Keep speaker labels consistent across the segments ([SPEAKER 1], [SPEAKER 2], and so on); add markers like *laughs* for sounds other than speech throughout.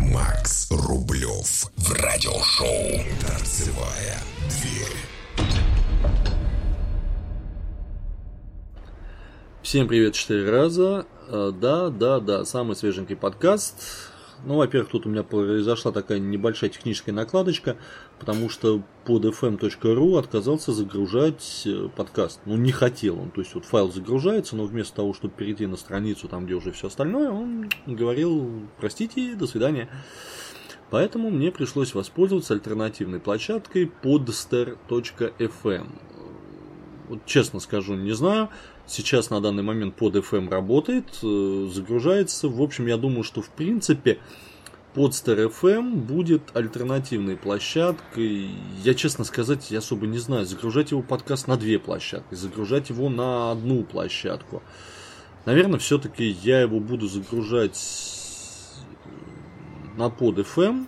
[SPEAKER 1] Макс Рублев в радиошоу «Торцевая дверь».
[SPEAKER 2] Всем привет четыре раза. Э, Да, да, да, самый свеженький подкаст. Ну, во-первых, тут у меня произошла такая небольшая техническая накладочка, потому что под fm.ru отказался загружать э, подкаст. Ну, не хотел он. То есть, вот файл загружается, но вместо того, чтобы перейти на страницу, там, где уже все остальное, он говорил, простите, до свидания. Поэтому мне пришлось воспользоваться альтернативной площадкой podster.fm. Вот честно скажу, не знаю. Сейчас на данный момент под FM работает, э, загружается. В общем, я думаю, что в принципе Podster FM будет альтернативной площадкой. Я, честно сказать, я особо не знаю. Загружать его подкаст на две площадки, загружать его на одну площадку. Наверное, все-таки я его буду загружать на под FM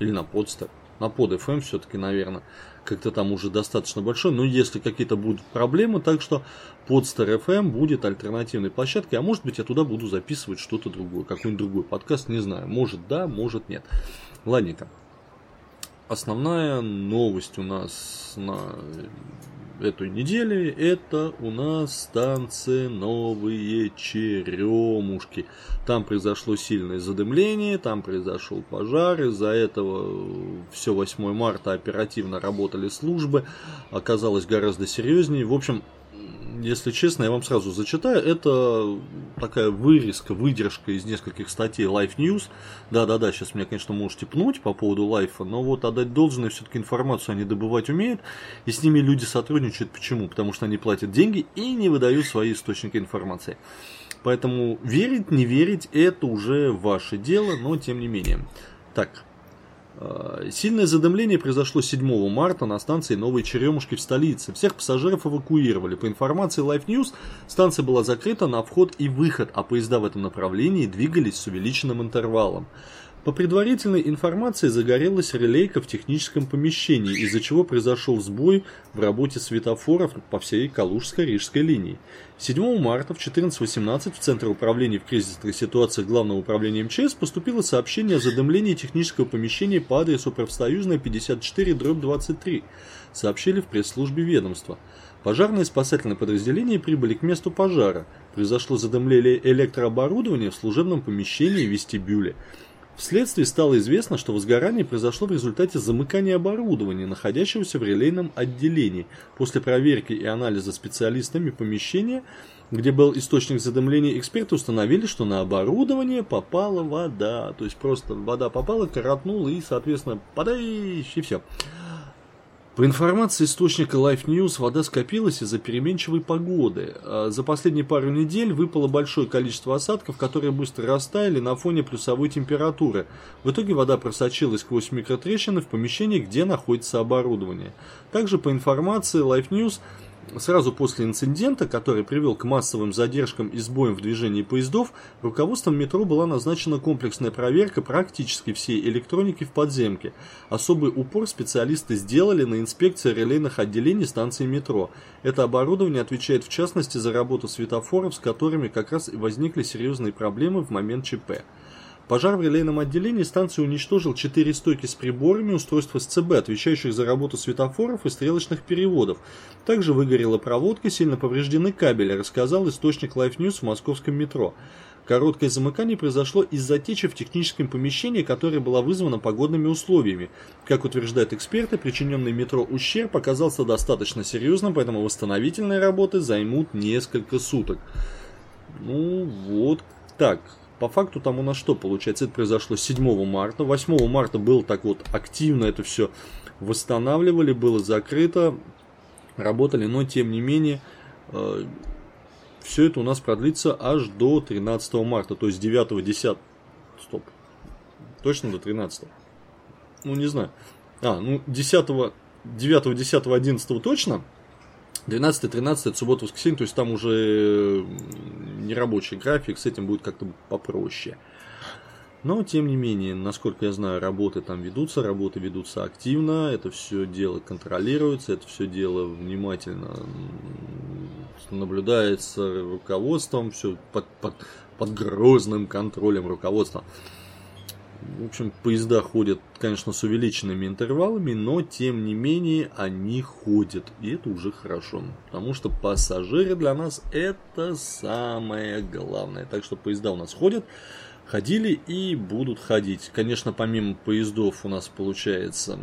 [SPEAKER 2] или на Podster. На под FM все-таки, наверное как-то там уже достаточно большой, но если какие-то будут проблемы, так что Podster FM будет альтернативной площадкой, а может быть я туда буду записывать что-то другое, какой-нибудь другой подкаст, не знаю, может да, может нет. Ладненько. Основная новость у нас на этой неделе это у нас станция Новые Черемушки. Там произошло сильное задымление, там произошел пожар, из-за этого все 8 марта оперативно работали службы, оказалось гораздо серьезнее. В общем, если честно, я вам сразу зачитаю. Это такая вырезка, выдержка из нескольких статей Life News. Да-да-да, сейчас меня, конечно, можете пнуть по поводу лайфа, но вот отдать должное, все-таки информацию они добывать умеют, и с ними люди сотрудничают. Почему? Потому что они платят деньги и не выдают свои источники информации. Поэтому верить, не верить, это уже ваше дело, но тем не менее. Так, Сильное задымление произошло 7 марта на станции Новой Черемушки в столице. Всех пассажиров эвакуировали. По информации Life News, станция была закрыта на вход и выход, а поезда в этом направлении двигались с увеличенным интервалом. По предварительной информации загорелась релейка в техническом помещении, из-за чего произошел сбой в работе светофоров по всей Калужско-Рижской линии. 7 марта в 14.18 в Центр управления в кризисных ситуациях Главного управления МЧС поступило сообщение о задымлении технического помещения по адресу Профсоюзная 54 23. Сообщили в пресс-службе ведомства. Пожарные спасательные подразделения прибыли к месту пожара. Произошло задымление электрооборудования в служебном помещении и вестибюле. Вследствие стало известно, что возгорание произошло в результате замыкания оборудования, находящегося в релейном отделении. После проверки и анализа специалистами помещения, где был источник задымления, эксперты установили, что на оборудование попала вода. То есть просто вода попала, коротнула и, соответственно, подай и все. По информации источника Life News, вода скопилась из-за переменчивой погоды. За последние пару недель выпало большое количество осадков, которые быстро растаяли на фоне плюсовой температуры. В итоге вода просочилась сквозь микротрещины в помещении, где находится оборудование. Также по информации Life News, Сразу после инцидента, который привел к массовым задержкам и сбоям в движении поездов, руководством метро была назначена комплексная проверка практически всей электроники в подземке. Особый упор специалисты сделали на инспекции релейных отделений станции метро. Это оборудование отвечает в частности за работу светофоров, с которыми как раз и возникли серьезные проблемы в момент ЧП. Пожар в релейном отделении станции уничтожил 4 стойки с приборами, устройства СЦБ, отвечающих за работу светофоров и стрелочных переводов. Также выгорела проводка, сильно повреждены кабели, рассказал источник Life News в московском метро. Короткое замыкание произошло из-за течи в техническом помещении, которое было вызвано погодными условиями. Как утверждают эксперты, причиненный метро ущерб оказался достаточно серьезным, поэтому восстановительные работы займут несколько суток. Ну вот так. По факту там у нас что получается? Это произошло 7 марта. 8 марта было так вот активно это все восстанавливали, было закрыто, работали, но тем не менее э, все это у нас продлится аж до 13 марта, то есть 9 10 стоп, точно до 13 ну не знаю, а, ну 10 9 10 11 точно, 12 13 это суббота воскресенье, то есть там уже нерабочий график, с этим будет как-то попроще. Но, тем не менее, насколько я знаю, работы там ведутся, работы ведутся активно, это все дело контролируется, это все дело внимательно наблюдается руководством, все под, под, под грозным контролем руководства. В общем, поезда ходят, конечно, с увеличенными интервалами, но тем не менее они ходят. И это уже хорошо. Потому что пассажиры для нас это самое главное. Так что поезда у нас ходят, ходили и будут ходить. Конечно, помимо поездов у нас получается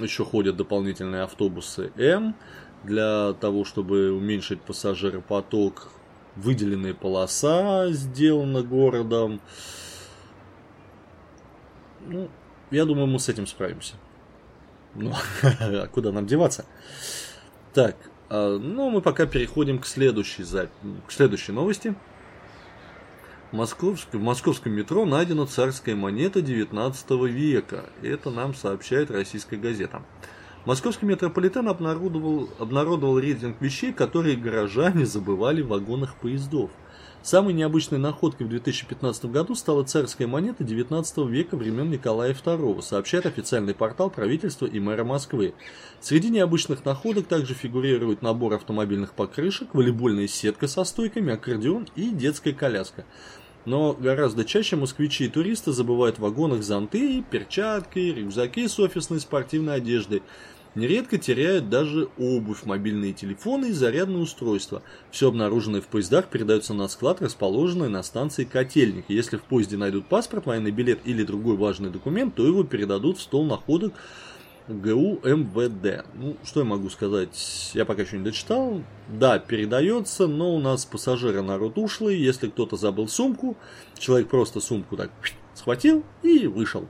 [SPEAKER 2] еще ходят дополнительные автобусы М для того, чтобы уменьшить пассажиропоток. Выделенная полоса сделана городом. Ну, я думаю, мы с этим справимся. Ну, *laughs* а куда нам деваться? Так, а, ну, мы пока переходим к следующей, к следующей новости. В московском, в московском метро найдена царская монета 19 века. Это нам сообщает российская газета. Московский метрополитен обнародовал, обнародовал рейтинг вещей, которые горожане забывали в вагонах поездов. Самой необычной находкой в 2015 году стала царская монета 19 века времен Николая II, сообщает официальный портал правительства и мэра Москвы. Среди необычных находок также фигурирует набор автомобильных покрышек, волейбольная сетка со стойками, аккордеон и детская коляска. Но гораздо чаще москвичи и туристы забывают в вагонах зонты, перчатки, рюкзаки с офисной спортивной одеждой. Нередко теряют даже обувь, мобильные телефоны и зарядные устройства. Все обнаруженное в поездах передается на склад, расположенный на станции Котельник. Если в поезде найдут паспорт, военный билет или другой важный документ, то его передадут в стол находок ГУ МВД. Ну, что я могу сказать? Я пока еще не дочитал. Да, передается, но у нас пассажиры народ ушлый. Если кто-то забыл сумку, человек просто сумку так схватил и вышел.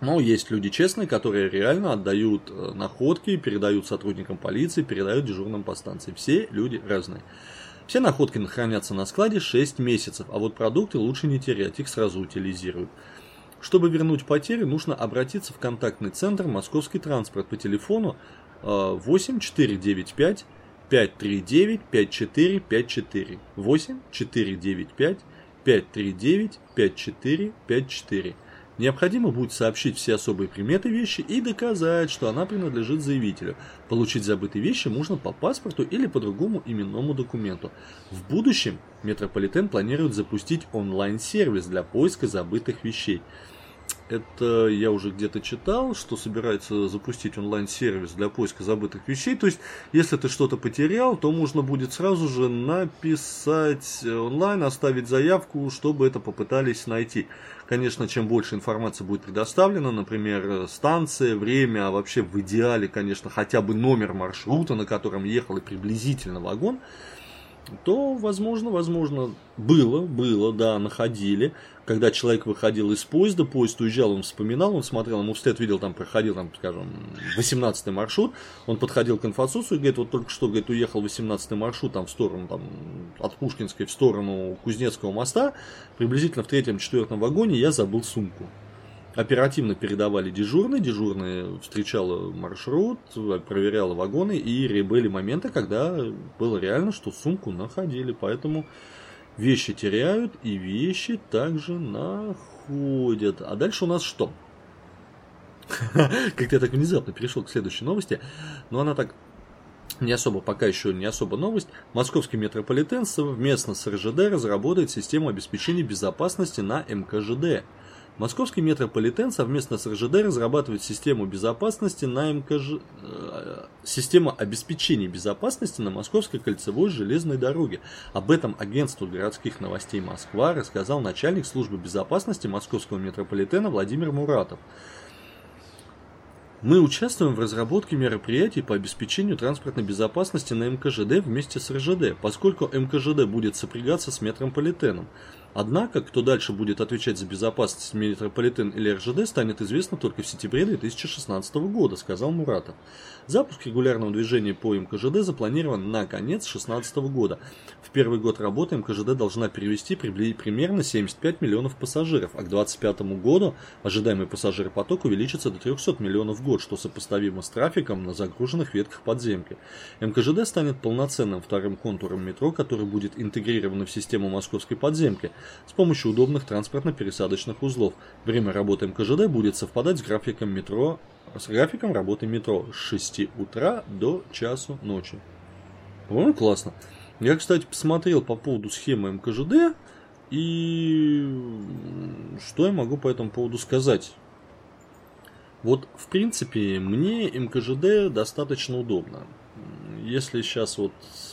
[SPEAKER 2] Но есть люди честные, которые реально отдают э, находки, передают сотрудникам полиции, передают дежурным по станции. Все люди разные. Все находки хранятся на складе 6 месяцев, а вот продукты лучше не терять, их сразу утилизируют. Чтобы вернуть потери, нужно обратиться в контактный центр «Московский транспорт» по телефону 8495 539 5454 8 495 539 5454. Необходимо будет сообщить все особые приметы вещи и доказать, что она принадлежит заявителю. Получить забытые вещи можно по паспорту или по другому именному документу. В будущем Метрополитен планирует запустить онлайн-сервис для поиска забытых вещей. Это я уже где-то читал, что собирается запустить онлайн-сервис для поиска забытых вещей. То есть, если ты что-то потерял, то можно будет сразу же написать онлайн, оставить заявку, чтобы это попытались найти. Конечно, чем больше информации будет предоставлена, например, станция, время, а вообще в идеале, конечно, хотя бы номер маршрута, на котором ехал и приблизительно вагон, то, возможно, возможно, было, было, да, находили. Когда человек выходил из поезда, поезд уезжал, он вспоминал, он смотрел, ему вслед видел, там проходил, там, скажем, 18 маршрут, он подходил к инфосусу и говорит, вот только что, говорит, уехал 18 маршрут, там, в сторону, там, от Пушкинской в сторону Кузнецкого моста, приблизительно в третьем-четвертом вагоне я забыл сумку оперативно передавали дежурные, дежурные встречала маршрут, проверяла вагоны, и были моменты, когда было реально, что сумку находили, поэтому вещи теряют и вещи также находят. А дальше у нас что? *laughs* Как-то я так внезапно перешел к следующей новости, но она так не особо, пока еще не особо новость. Московский метрополитен совместно с РЖД разработает систему обеспечения безопасности на МКЖД. Московский метрополитен совместно с РЖД разрабатывает систему безопасности на МКЖ... Э, система обеспечения безопасности на Московской кольцевой железной дороге. Об этом агентству городских новостей Москва рассказал начальник службы безопасности Московского метрополитена Владимир Муратов. Мы участвуем в разработке мероприятий по обеспечению транспортной безопасности на МКЖД вместе с РЖД, поскольку МКЖД будет сопрягаться с метрополитеном. Однако, кто дальше будет отвечать за безопасность метрополитен или РЖД, станет известно только в сентябре 2016 года, сказал Муратов. Запуск регулярного движения по МКЖД запланирован на конец 2016 года. В первый год работы МКЖД должна перевести примерно 75 миллионов пассажиров, а к 2025 году ожидаемый пассажиропоток увеличится до 300 миллионов в год, что сопоставимо с трафиком на загруженных ветках подземки. МКЖД станет полноценным вторым контуром метро, который будет интегрирован в систему московской подземки с помощью удобных транспортно-пересадочных узлов. Время работы МКЖД будет совпадать с графиком метро с графиком работы метро с 6 утра до часу ночи. По-моему, классно. Я, кстати, посмотрел по поводу схемы МКЖД. И что я могу по этому поводу сказать? Вот, в принципе, мне МКЖД достаточно удобно. Если сейчас вот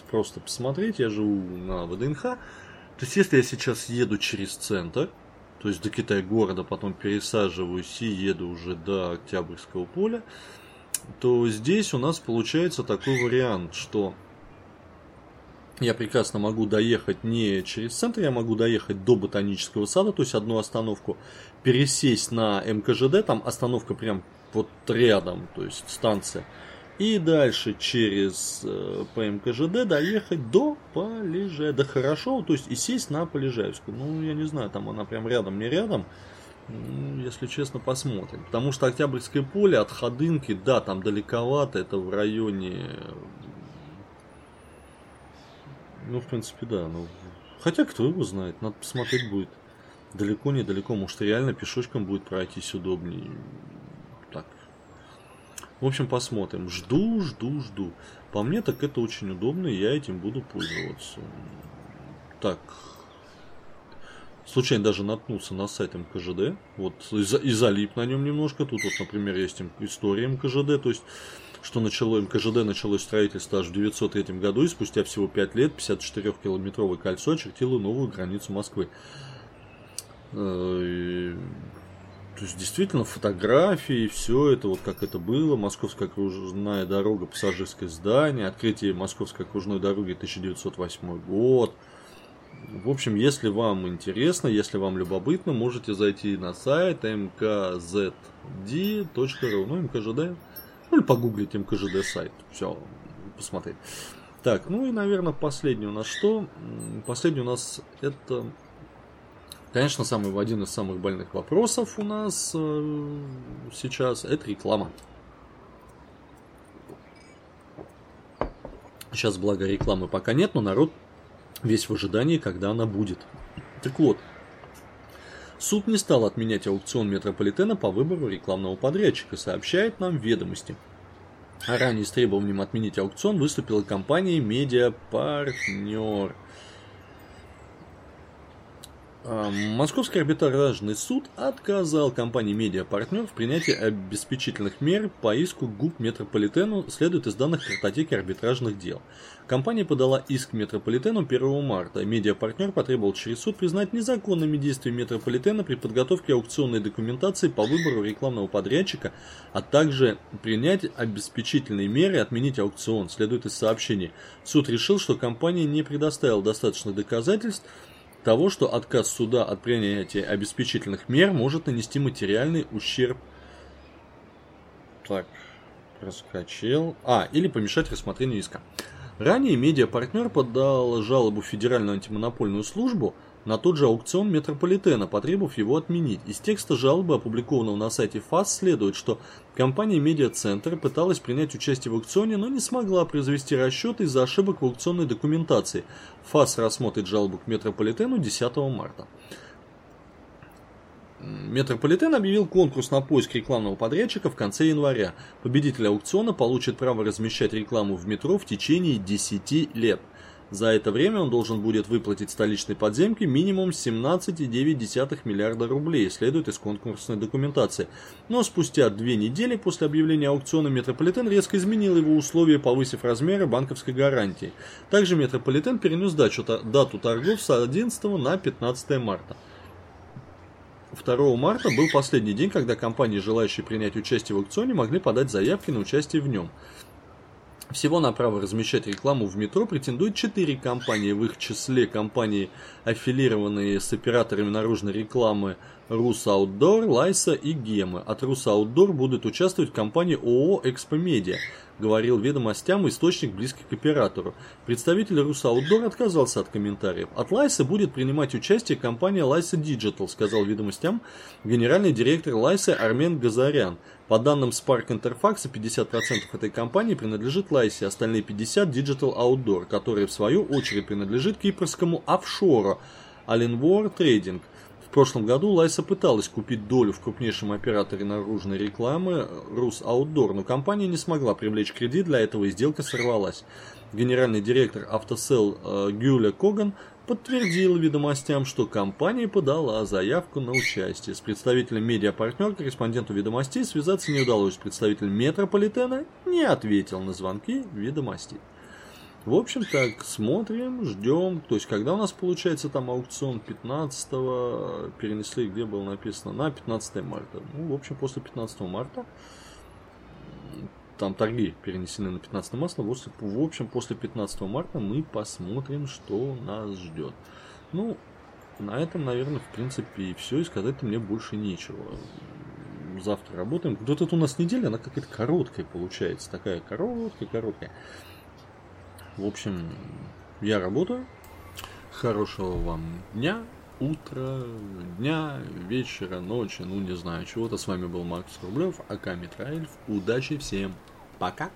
[SPEAKER 2] просто посмотреть, я живу на ВДНХ, то есть если я сейчас еду через центр, то есть до Китая города, потом пересаживаюсь и еду уже до Октябрьского поля, то здесь у нас получается такой вариант, что я прекрасно могу доехать не через центр, я могу доехать до Ботанического сада, то есть одну остановку, пересесть на МКЖД, там остановка прям вот рядом, то есть станция, и дальше через э, ПМКЖД доехать до Полежая, до хорошо, то есть и сесть на Полежаевскую. Ну, я не знаю, там она прям рядом, не рядом, ну, если честно, посмотрим. Потому что Октябрьское поле от Ходынки, да, там далековато, это в районе ну, в принципе, да. Ну, хотя, кто его знает, надо посмотреть будет. Далеко, недалеко. Может, реально пешочком будет пройтись удобнее. В общем, посмотрим. Жду, жду, жду. По мне, так это очень удобно, и я этим буду пользоваться. Так. Случайно даже наткнулся на сайт МКЖД. Вот, и, и залип на нем немножко. Тут вот, например, есть история МКЖД. То есть, что начало МКЖД началось строительство аж в 903 году и спустя всего 5 лет 54-километровое кольцо очертило новую границу Москвы. То есть действительно фотографии, все это вот как это было, Московская окружная дорога, пассажирское здание, открытие Московской окружной дороги 1908 год. В общем, если вам интересно, если вам любопытно, можете зайти на сайт mkzd.ru, ну, мкжд, ну или погуглить МКЖД сайт. Все, посмотреть. Так, ну и, наверное, последний у нас что? Последний у нас это, конечно, самый один из самых больных вопросов у нас э, сейчас это реклама. Сейчас, благо, рекламы пока нет, но народ весь в ожидании, когда она будет. Так вот, Суд не стал отменять аукцион метрополитена по выбору рекламного подрядчика, сообщает нам ведомости. А ранее с требованием отменить аукцион выступила компания «Медиапартнер». А, Московский арбитражный суд отказал компании «Медиапартнер» в принятии обеспечительных мер по иску ГУП «Метрополитену», следует из данных картотеки арбитражных дел. Компания подала иск «Метрополитену» 1 марта. «Медиапартнер» потребовал через суд признать незаконными действия «Метрополитена» при подготовке аукционной документации по выбору рекламного подрядчика, а также принять обеспечительные меры и отменить аукцион, следует из сообщения. Суд решил, что компания не предоставила достаточных доказательств, того, что отказ суда от принятия обеспечительных мер может нанести материальный ущерб. Так, проскочил. А, или помешать рассмотрению иска. Ранее медиапартнер подал жалобу в Федеральную антимонопольную службу на тот же аукцион метрополитена, потребовав его отменить. Из текста жалобы, опубликованного на сайте ФАС, следует, что компания Медиацентр пыталась принять участие в аукционе, но не смогла произвести расчеты из-за ошибок в аукционной документации. ФАС рассмотрит жалобу к метрополитену 10 марта. Метрополитен объявил конкурс на поиск рекламного подрядчика в конце января. Победитель аукциона получит право размещать рекламу в метро в течение 10 лет. За это время он должен будет выплатить столичной подземке минимум 17,9 миллиарда рублей, следует из конкурсной документации. Но спустя две недели после объявления аукциона Метрополитен резко изменил его условия, повысив размеры банковской гарантии. Также Метрополитен перенес дачу, дату торгов с 11 на 15 марта. 2 марта был последний день, когда компании, желающие принять участие в аукционе, могли подать заявки на участие в нем. Всего на право размещать рекламу в метро претендуют четыре компании, в их числе компании, аффилированные с операторами наружной рекламы Рус Outdoor, Лайса и Гемы. От Рус Outdoor будут участвовать компании ООО Экспомедиа, говорил ведомостям источник близкий к оператору. Представитель Рус Outdoor отказался от комментариев. От Лайса будет принимать участие компания Лайса Digital, сказал ведомостям генеральный директор Лайса Армен Газарян. По данным Spark Interfax, 50% этой компании принадлежит Лайсе, остальные 50% Digital Outdoor, который в свою очередь принадлежит кипрскому офшору Alinwar Trading. В прошлом году Лайса пыталась купить долю в крупнейшем операторе наружной рекламы Рус Outdoor, но компания не смогла привлечь кредит для этого и сделка сорвалась. Генеральный директор Автосел э, Гюля Коган подтвердил ведомостям, что компания подала заявку на участие. С представителем медиапартнер корреспонденту ведомостей связаться не удалось. Представитель метрополитена не ответил на звонки ведомостей. В общем так, смотрим, ждем. То есть, когда у нас получается там аукцион 15 перенесли, где было написано, на 15 марта. Ну, в общем, после 15 марта там торги перенесены на 15 марта. В общем, после 15 марта мы посмотрим, что нас ждет. Ну, на этом, наверное, в принципе, и все. И сказать мне больше нечего. Завтра работаем. Вот это у нас неделя, она какая-то короткая получается. Такая короткая-короткая. В общем, я работаю. Хорошего вам дня, утра, дня, вечера, ночи, ну не знаю чего-то. С вами был Макс Рублев, АК Митраэльф. Удачи всем! Пока!